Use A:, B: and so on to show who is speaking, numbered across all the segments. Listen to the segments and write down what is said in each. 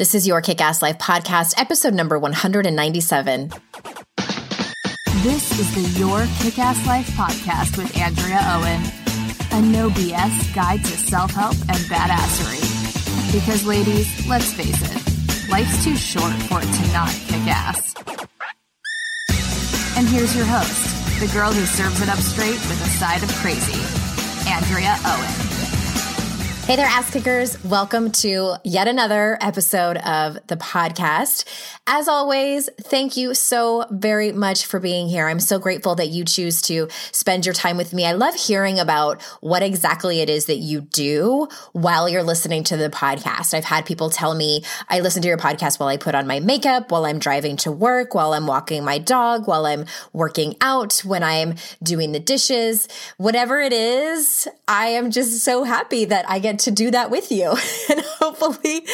A: This is your Kick Ass Life podcast, episode number 197.
B: This is the Your Kick Ass Life podcast with Andrea Owen, a no BS guide to self help and badassery. Because, ladies, let's face it, life's too short for it to not kick ass. And here's your host, the girl who serves it up straight with a side of crazy, Andrea Owen.
A: Hey there, ass kickers. Welcome to yet another episode of the podcast. As always, thank you so very much for being here. I'm so grateful that you choose to spend your time with me. I love hearing about what exactly it is that you do while you're listening to the podcast. I've had people tell me, I listen to your podcast while I put on my makeup, while I'm driving to work, while I'm walking my dog, while I'm working out, when I'm doing the dishes, whatever it is. I am just so happy that I get to do that with you and hopefully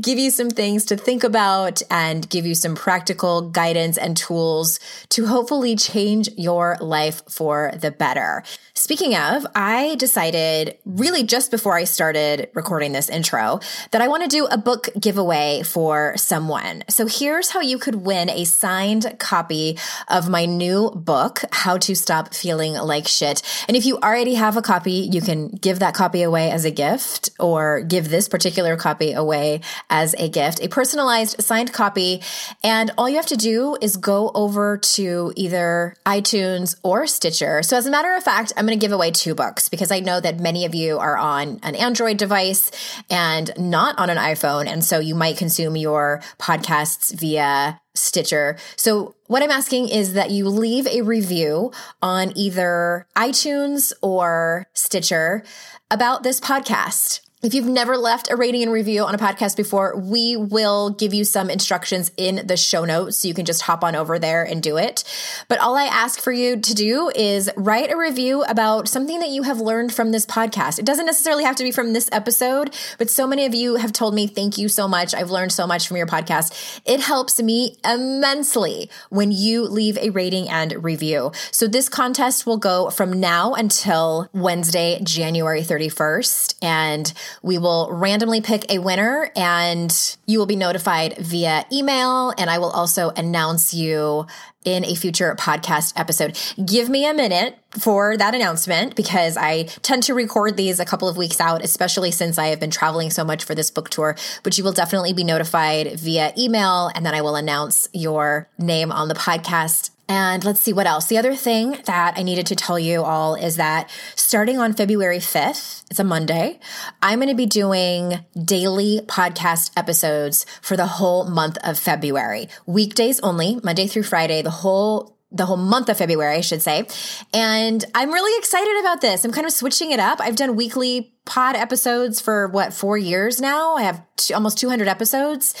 A: give you some things to think about and give you some practical guidance and tools to hopefully change your life for the better. Speaking of, I decided really just before I started recording this intro that I want to do a book giveaway for someone. So here's how you could win a signed copy of my new book, How to Stop Feeling Like Shit. And if you already have a copy, you can give that copy away as a gift or give this particular copy away as a gift, a personalized signed copy. And all you have to do is go over to either iTunes or Stitcher. So as a matter of fact, I'm going to give away two books because I know that many of you are on an Android device and not on an iPhone. And so you might consume your podcasts via Stitcher. So what I'm asking is that you leave a review on either iTunes or Stitcher about this podcast. If you've never left a rating and review on a podcast before, we will give you some instructions in the show notes so you can just hop on over there and do it. But all I ask for you to do is write a review about something that you have learned from this podcast. It doesn't necessarily have to be from this episode, but so many of you have told me, thank you so much. I've learned so much from your podcast. It helps me immensely when you leave a rating and review. So this contest will go from now until Wednesday, January 31st. And we will randomly pick a winner and you will be notified via email. And I will also announce you in a future podcast episode. Give me a minute for that announcement because I tend to record these a couple of weeks out, especially since I have been traveling so much for this book tour. But you will definitely be notified via email, and then I will announce your name on the podcast and let's see what else. The other thing that I needed to tell you all is that starting on February 5th, it's a Monday, I'm going to be doing daily podcast episodes for the whole month of February. Weekdays only, Monday through Friday, the whole the whole month of February, I should say. And I'm really excited about this. I'm kind of switching it up. I've done weekly pod episodes for what four years now. I have almost 200 episodes,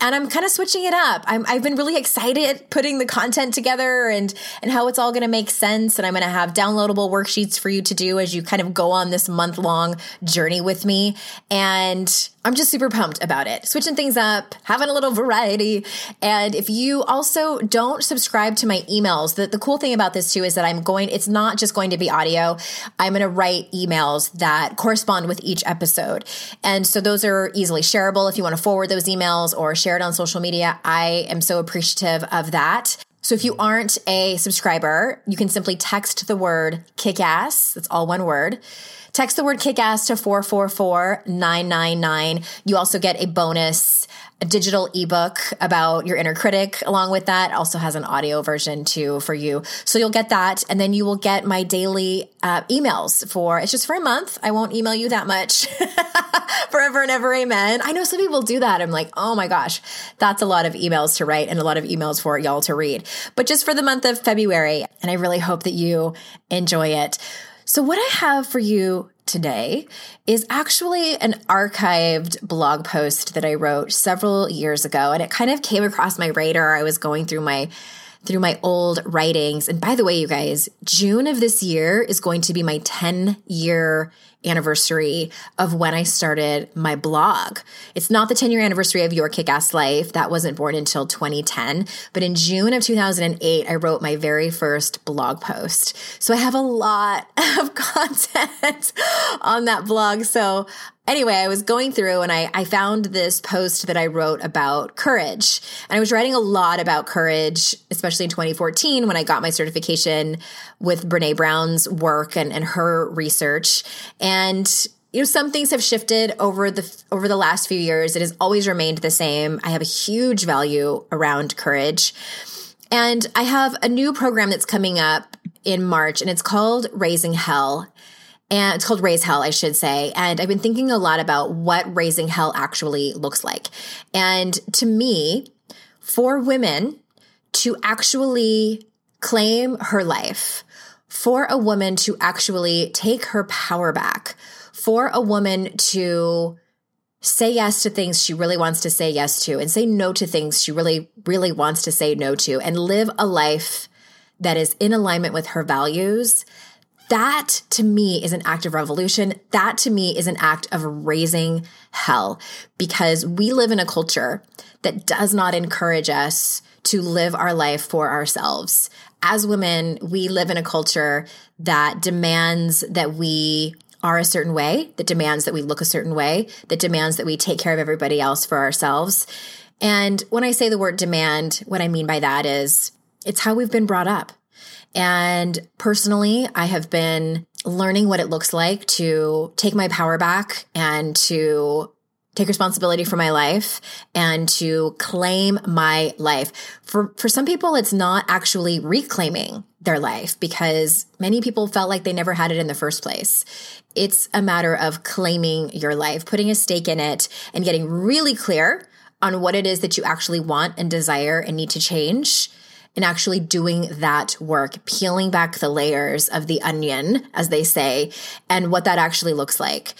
A: and I'm kind of switching it up. i have been really excited putting the content together and and how it's all going to make sense. And I'm going to have downloadable worksheets for you to do as you kind of go on this month long journey with me. And I'm just super pumped about it. Switching things up, having a little variety. And if you also don't subscribe to my emails, the, the cool thing about this too is that I'm going, it's not just going to be audio. I'm going to write emails that correspond with each episode. And so those are easily shareable if you want to forward those emails or share it on social media. I am so appreciative of that. So if you aren't a subscriber, you can simply text the word kick ass. That's all one word. Text the word kick ass to 444 999. You also get a bonus a digital ebook about your inner critic along with that. Also has an audio version too for you. So you'll get that. And then you will get my daily uh, emails for it's just for a month. I won't email you that much. Forever and ever amen. I know some people do that. I'm like oh my gosh that's a lot of emails to write and a lot of emails for y'all to read. But just for the month of february and i really hope that you enjoy it. So, what I have for you today is actually an archived blog post that I wrote several years ago and it kind of came across my radar. I was going through my through my old writings. And by the way, you guys, June of this year is going to be my 10 year anniversary of when I started my blog. It's not the 10 year anniversary of Your Kick Ass Life. That wasn't born until 2010. But in June of 2008, I wrote my very first blog post. So I have a lot of content on that blog. So anyway, I was going through and I, I found this post that I wrote about courage. And I was writing a lot about courage, especially in 2014 when I got my certification with Brene Brown's work and, and her research. And you know some things have shifted over the over the last few years it has always remained the same i have a huge value around courage and i have a new program that's coming up in march and it's called raising hell and it's called Raise Hell, I should say. And I've been thinking a lot about what raising hell actually looks like. And to me, for women to actually claim her life, for a woman to actually take her power back, for a woman to say yes to things she really wants to say yes to and say no to things she really, really wants to say no to and live a life that is in alignment with her values that to me is an act of revolution. That to me is an act of raising hell because we live in a culture that does not encourage us to live our life for ourselves. As women, we live in a culture that demands that we are a certain way, that demands that we look a certain way, that demands that we take care of everybody else for ourselves. And when I say the word demand, what I mean by that is it's how we've been brought up. And personally, I have been learning what it looks like to take my power back and to take responsibility for my life and to claim my life. For for some people it's not actually reclaiming their life because many people felt like they never had it in the first place. It's a matter of claiming your life, putting a stake in it and getting really clear on what it is that you actually want and desire and need to change and actually doing that work, peeling back the layers of the onion, as they say, and what that actually looks like.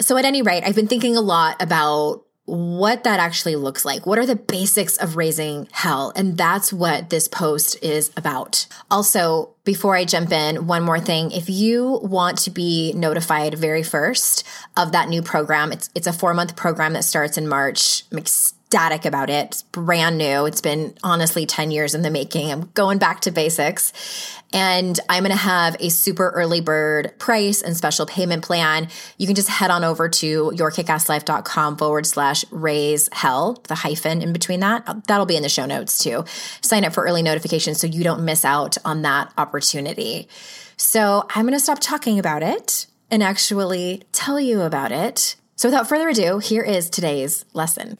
A: So, at any rate, I've been thinking a lot about what that actually looks like. What are the basics of raising hell? And that's what this post is about. Also, before I jump in, one more thing. If you want to be notified very first of that new program, it's, it's a four month program that starts in March. I'm ecstatic about it. It's brand new. It's been honestly 10 years in the making. I'm going back to basics. And I'm going to have a super early bird price and special payment plan. You can just head on over to yourkickasslife.com forward slash raise hell, the hyphen in between that. That'll be in the show notes too. Sign up for early notifications so you don't miss out on that opportunity. So I'm going to stop talking about it and actually tell you about it. So without further ado, here is today's lesson.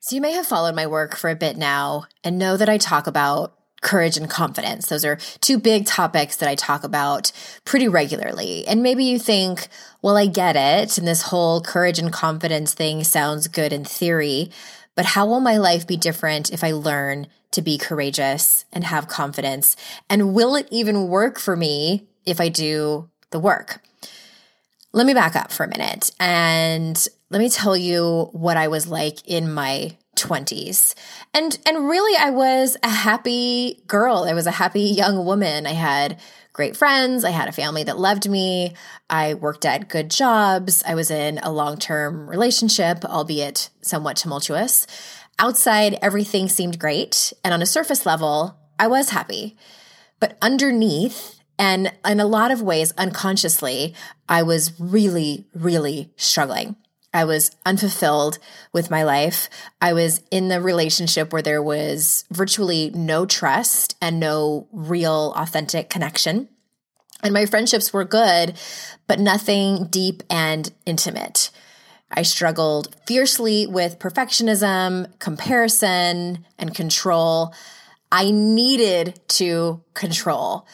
A: So, you may have followed my work for a bit now and know that I talk about courage and confidence. Those are two big topics that I talk about pretty regularly. And maybe you think, well, I get it. And this whole courage and confidence thing sounds good in theory. But how will my life be different if I learn to be courageous and have confidence? And will it even work for me if I do the work? Let me back up for a minute and let me tell you what I was like in my 20s. And and really I was a happy girl. I was a happy young woman. I had great friends, I had a family that loved me. I worked at good jobs. I was in a long-term relationship, albeit somewhat tumultuous. Outside everything seemed great, and on a surface level, I was happy. But underneath and in a lot of ways, unconsciously, I was really, really struggling. I was unfulfilled with my life. I was in the relationship where there was virtually no trust and no real, authentic connection. And my friendships were good, but nothing deep and intimate. I struggled fiercely with perfectionism, comparison, and control. I needed to control.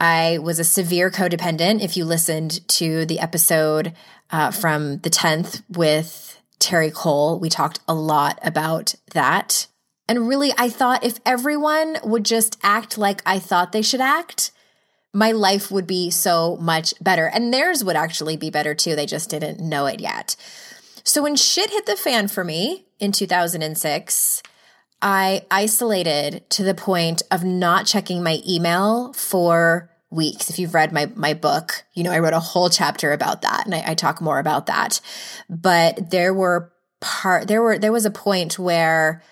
A: I was a severe codependent. If you listened to the episode uh, from the 10th with Terri Cole, we talked a lot about that. And really, I thought if everyone would just act like I thought they should act, my life would be so much better. And theirs would actually be better too. They just didn't know it yet. So when shit hit the fan for me in 2006, I isolated to the point of not checking my email for weeks. If you've read my my book, you know I wrote a whole chapter about that, and I, I talk more about that. But there were part there were there was a point where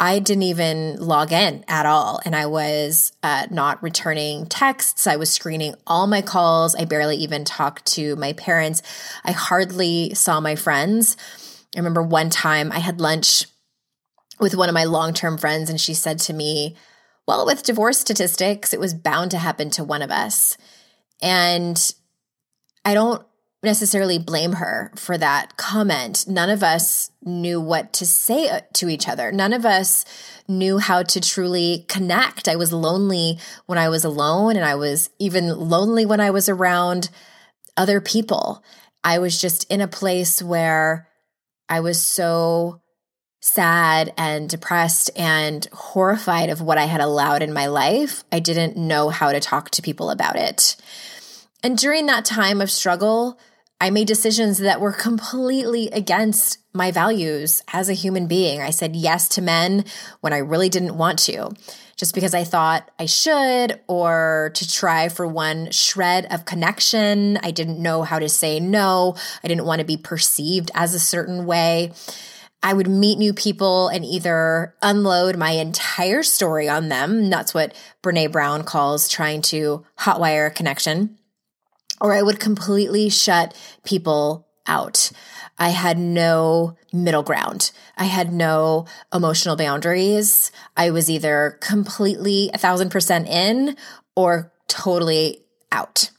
A: I didn't even log in at all. And I was uh, not returning texts. I was screening all my calls. I barely even talked to my parents. I hardly saw my friends. I remember one time I had lunch with one of my long term friends, and she said to me, Well, with divorce statistics, it was bound to happen to one of us. And I don't necessarily blame her for that comment. None of us knew what to say uh, to each other. None of us knew how to truly connect. I was lonely when I was alone, and I was even lonely when I was around other people. I was just in a place where I was so sad and depressed and horrified of what I had allowed in my life. I didn't know how to talk to people about it. And during that time of struggle, I made decisions that were completely against my values as a human being. I said yes to men when I really didn't want to, just because I thought I should, or to try for one shred of connection. I didn't know how to say no. I didn't want to be perceived as a certain way. I would meet new people and either unload my entire story on them. That's what Brene Brown calls trying to hotwire a connection or I would completely shut people out. I had no middle ground. I had no emotional boundaries. I was either completely a thousand percent in or totally out.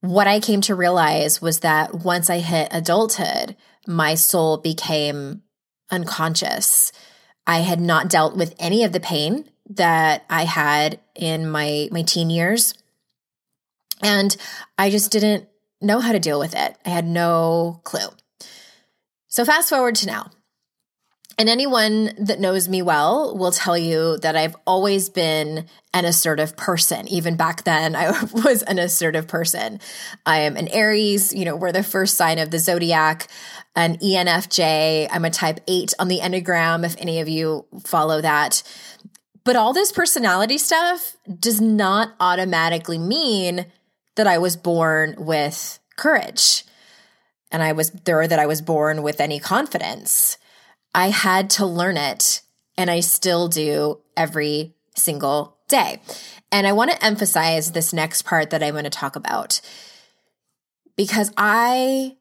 A: What I came to realize was that once I hit adulthood, my soul became unconscious. I had not dealt with any of the pain that I had in my my teen years. And I just didn't know how to deal with it. I had no clue. So, fast forward to now. And anyone that knows me well will tell you that I've always been an assertive person. Even back then, I was an assertive person. I am an Aries, you know, we're the first sign of the zodiac, an ENFJ. I'm a type eight on the Enneagram, if any of you follow that. But all this personality stuff does not automatically mean that I was born with courage and I was there that I was born with any confidence. I had to learn it and I still do every single day. And I want to emphasize this next part that I'm going to talk about because I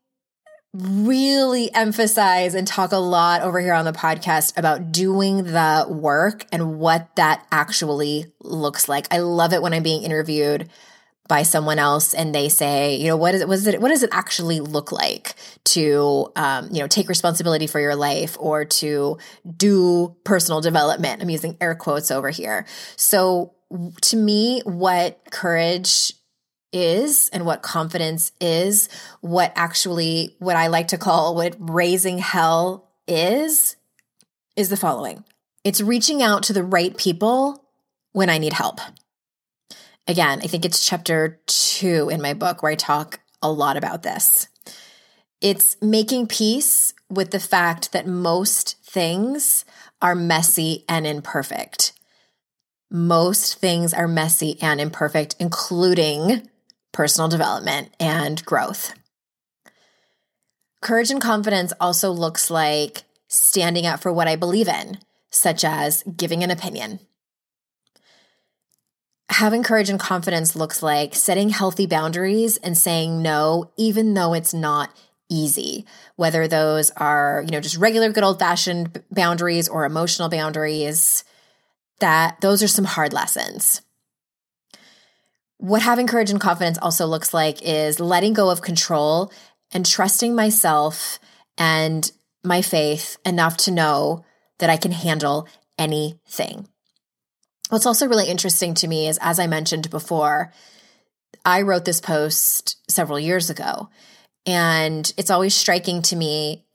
A: really emphasize and talk a lot over here on the podcast about doing the work and what that actually looks like. I love it when I'm being interviewed by someone else and they say, you know, what is it, what is it, what does it actually look like to, um, you know, take responsibility for your life or to do personal development? I'm using air quotes over here. So to me, what courage is and what confidence is, what actually, what I like to call what raising hell is, is the following. It's reaching out to the right people when I need help. Again, I think it's chapter two in my book where I talk a lot about this. It's making peace with the fact that most things are messy and imperfect. Most things are messy and imperfect, including personal development and growth. Courage and confidence also looks like standing up for what I believe in, such as giving an opinion, having courage and confidence looks like setting healthy boundaries and saying no, even though it's not easy, whether those are, you know, just regular good old fashioned boundaries or emotional boundaries, that those are some hard lessons. What having courage and confidence also looks like is letting go of control and trusting myself and my faith enough to know that I can handle anything. What's also really interesting to me is, as I mentioned before, I wrote this post several years ago, and it's always striking to me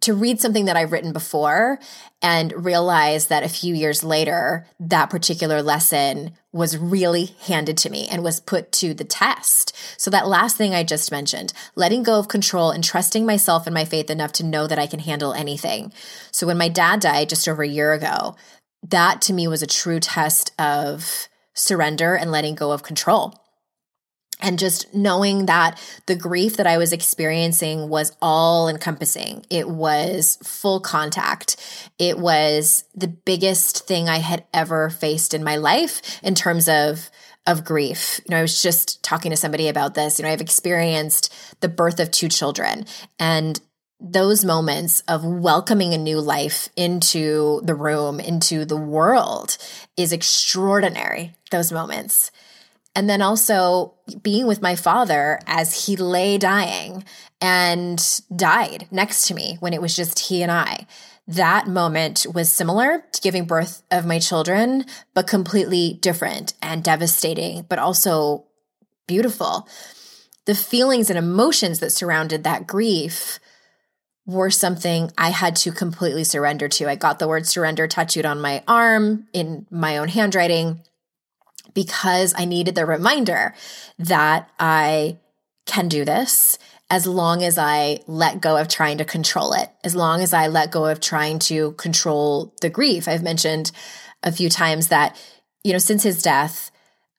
A: to read something that I've written before and realize that a few years later, that particular lesson was really handed to me and was put to the test. So, that last thing I just mentioned, letting go of control and trusting myself and my faith enough to know that I can handle anything. So, when my dad died just over a year ago, that to me was a true test of surrender and letting go of control. and just knowing that the grief that I was experiencing was all encompassing. It was full contact. It was the biggest thing I had ever faced in my life in terms of of grief. You know, I was just talking to somebody about this. You know, I've experienced the birth of two children and those moments of welcoming a new life into the room, into the world is extraordinary. Those moments. And then also being with my father as he lay dying and died next to me when it was just he and I. That moment was similar to giving birth of my children, but completely different and devastating, but also beautiful. The feelings and emotions that surrounded that grief were something I had to completely surrender to. I got the word surrender tattooed on my arm in my own handwriting because I needed the reminder that I can do this as long as I let go of trying to control it, as long as I let go of trying to control the grief. I've mentioned a few times that, you know, since his death,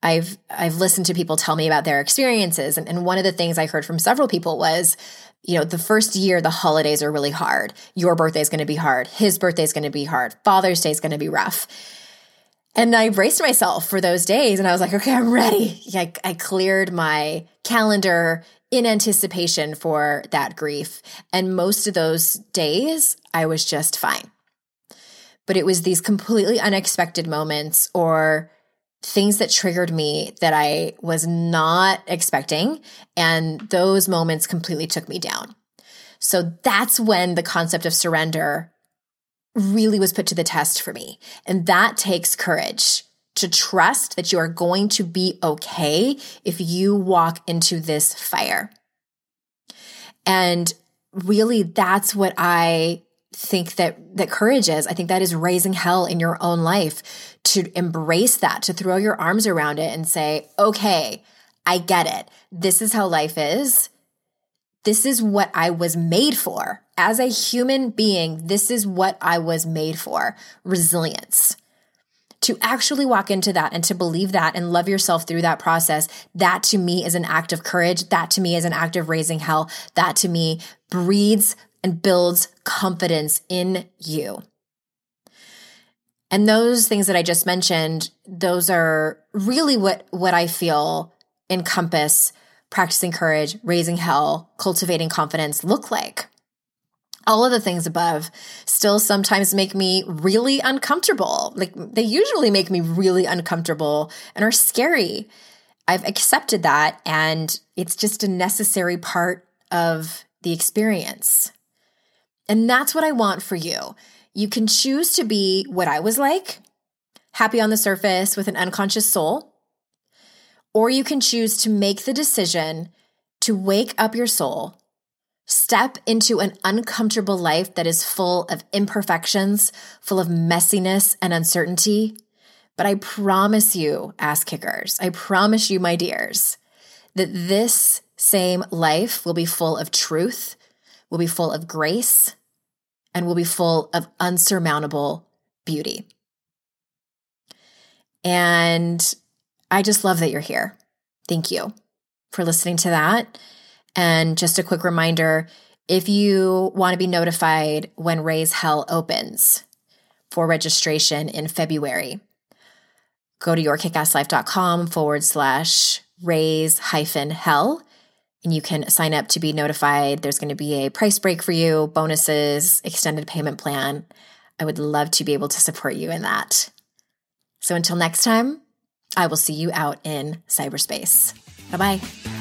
A: I've I've listened to people tell me about their experiences. And, and one of the things I heard from several people was, you know, the first year the holidays are really hard. Your birthday is going to be hard. His birthday is going to be hard. Father's Day is going to be rough. And I braced myself for those days and I was like, okay, I'm ready. I, I cleared my calendar in anticipation for that grief. And most of those days, I was just fine. But it was these completely unexpected moments or things that triggered me that I was not expecting. And those moments completely took me down. So that's when the concept of surrender really was put to the test for me. And that takes courage to trust that you are going to be okay if you walk into this fire. And really, that's what I think that that courage is. I think that is raising hell in your own life to embrace that, to throw your arms around it and say, "Okay, I get it. This is how life is. This is what I was made for. As a human being, this is what I was made for resilience. To actually walk into that and to believe that and love yourself through that process, that to me is an act of courage. That to me is an act of raising hell. That to me breeds and builds confidence in you. And those things that I just mentioned, those are really what, what I feel encompass practicing courage, raising hell, cultivating confidence look like? All of the things above still sometimes make me really uncomfortable. Like they usually make me really uncomfortable and are scary. I've accepted that and it's just a necessary part of the experience. And that's what I want for you. You can choose to be what I was like, happy on the surface with an unconscious soul, or you can choose to make the decision to wake up your soul, step into an uncomfortable life that is full of imperfections, full of messiness and uncertainty. But I promise you, ass kickers, I promise you, my dears, that this same life will be full of truth, will be full of grace, and will be full of unsurmountable beauty. And I just love that you're here. Thank you for listening to that. And just a quick reminder if you want to be notified when Raise Hell opens for registration in February, go to yourkickasslife.com forward slash raise hyphen hell and you can sign up to be notified. There's going to be a price break for you, bonuses, extended payment plan. I would love to be able to support you in that. So until next time, I will see you out in cyberspace. Bye bye.